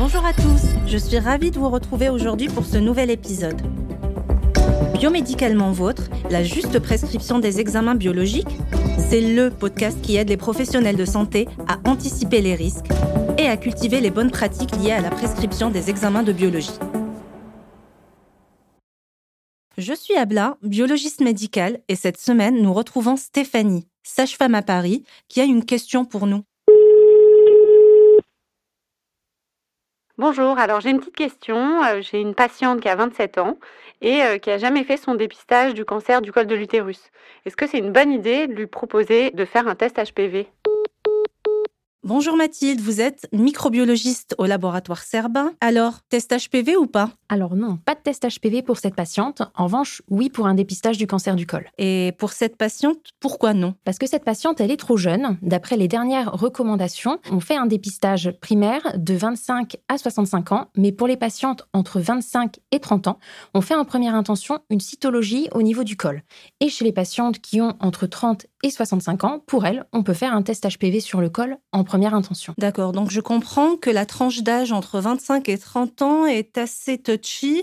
Bonjour à tous, je suis ravie de vous retrouver aujourd'hui pour ce nouvel épisode. Biomédicalement Vôtre, la juste prescription des examens biologiques, c'est le podcast qui aide les professionnels de santé à anticiper les risques et à cultiver les bonnes pratiques liées à la prescription des examens de biologie. Je suis Abla, biologiste médicale, et cette semaine, nous retrouvons Stéphanie, sage-femme à Paris, qui a une question pour nous. Bonjour, alors j'ai une petite question. Euh, j'ai une patiente qui a 27 ans et euh, qui a jamais fait son dépistage du cancer du col de l'utérus. Est-ce que c'est une bonne idée de lui proposer de faire un test HPV Bonjour Mathilde, vous êtes microbiologiste au laboratoire Serbin. Alors, test HPV ou pas? Alors non, pas de test HPV pour cette patiente. En revanche, oui pour un dépistage du cancer du col. Et pour cette patiente, pourquoi non? Parce que cette patiente, elle est trop jeune. D'après les dernières recommandations, on fait un dépistage primaire de 25 à 65 ans, mais pour les patientes entre 25 et 30 ans, on fait en première intention une cytologie au niveau du col. Et chez les patientes qui ont entre 30 et 65 ans, pour elles, on peut faire un test HPV sur le col en première intention. D'accord, donc je comprends que la tranche d'âge entre 25 et 30 ans est assez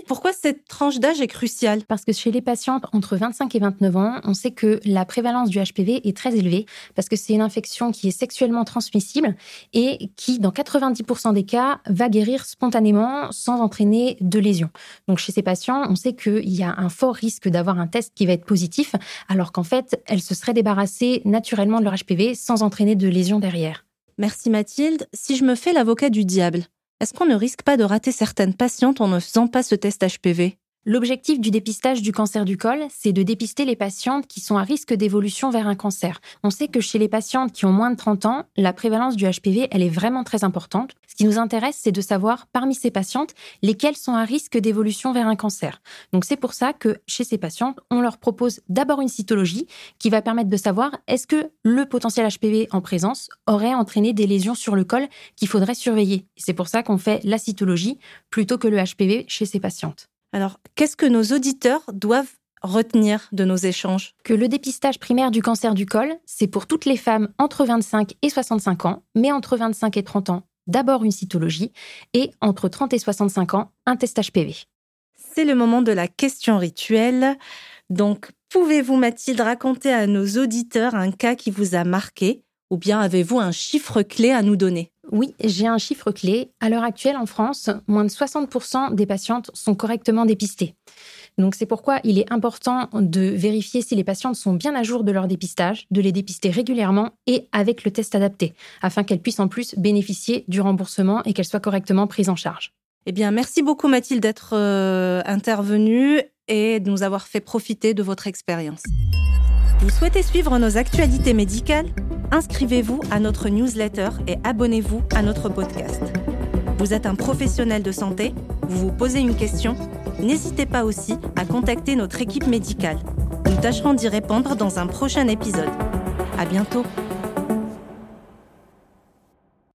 Pourquoi cette tranche d'âge est cruciale? Parce que chez les patientes entre 25 et 29 ans, on sait que la prévalence du HPV est très élevée parce que c'est une infection qui est sexuellement transmissible et qui, dans 90% des cas, va guérir spontanément sans entraîner de lésions. Donc chez ces patients, on sait qu'il y a un fort risque d'avoir un test qui va être positif alors qu'en fait, elles se seraient débarrassées naturellement de leur HPV sans entraîner de lésions derrière. Merci Mathilde. Si je me fais l'avocat du diable, est-ce qu'on ne risque pas de rater certaines patientes en ne faisant pas ce test HPV L'objectif du dépistage du cancer du col, c'est de dépister les patientes qui sont à risque d'évolution vers un cancer. On sait que chez les patientes qui ont moins de 30 ans, la prévalence du HPV, elle est vraiment très importante. Ce qui nous intéresse, c'est de savoir parmi ces patientes lesquelles sont à risque d'évolution vers un cancer. Donc c'est pour ça que chez ces patientes, on leur propose d'abord une cytologie qui va permettre de savoir est-ce que le potentiel HPV en présence aurait entraîné des lésions sur le col qu'il faudrait surveiller. C'est pour ça qu'on fait la cytologie plutôt que le HPV chez ces patientes. Alors, qu'est-ce que nos auditeurs doivent retenir de nos échanges? Que le dépistage primaire du cancer du col, c'est pour toutes les femmes entre 25 et 65 ans, mais entre 25 et 30 ans, d'abord une cytologie, et entre 30 et 65 ans, un test HPV. C'est le moment de la question rituelle. Donc, pouvez-vous, Mathilde, raconter à nos auditeurs un cas qui vous a marqué, ou bien avez-vous un chiffre clé à nous donner? Oui, j'ai un chiffre clé. À l'heure actuelle, en France, moins de 60% des patientes sont correctement dépistées. Donc c'est pourquoi il est important de vérifier si les patientes sont bien à jour de leur dépistage, de les dépister régulièrement et avec le test adapté, afin qu'elles puissent en plus bénéficier du remboursement et qu'elles soient correctement prises en charge. Eh bien, merci beaucoup Mathilde d'être euh, intervenue et de nous avoir fait profiter de votre expérience. Vous souhaitez suivre nos actualités médicales? Inscrivez-vous à notre newsletter et abonnez-vous à notre podcast. Vous êtes un professionnel de santé Vous vous posez une question N'hésitez pas aussi à contacter notre équipe médicale. Nous tâcherons d'y répondre dans un prochain épisode. À bientôt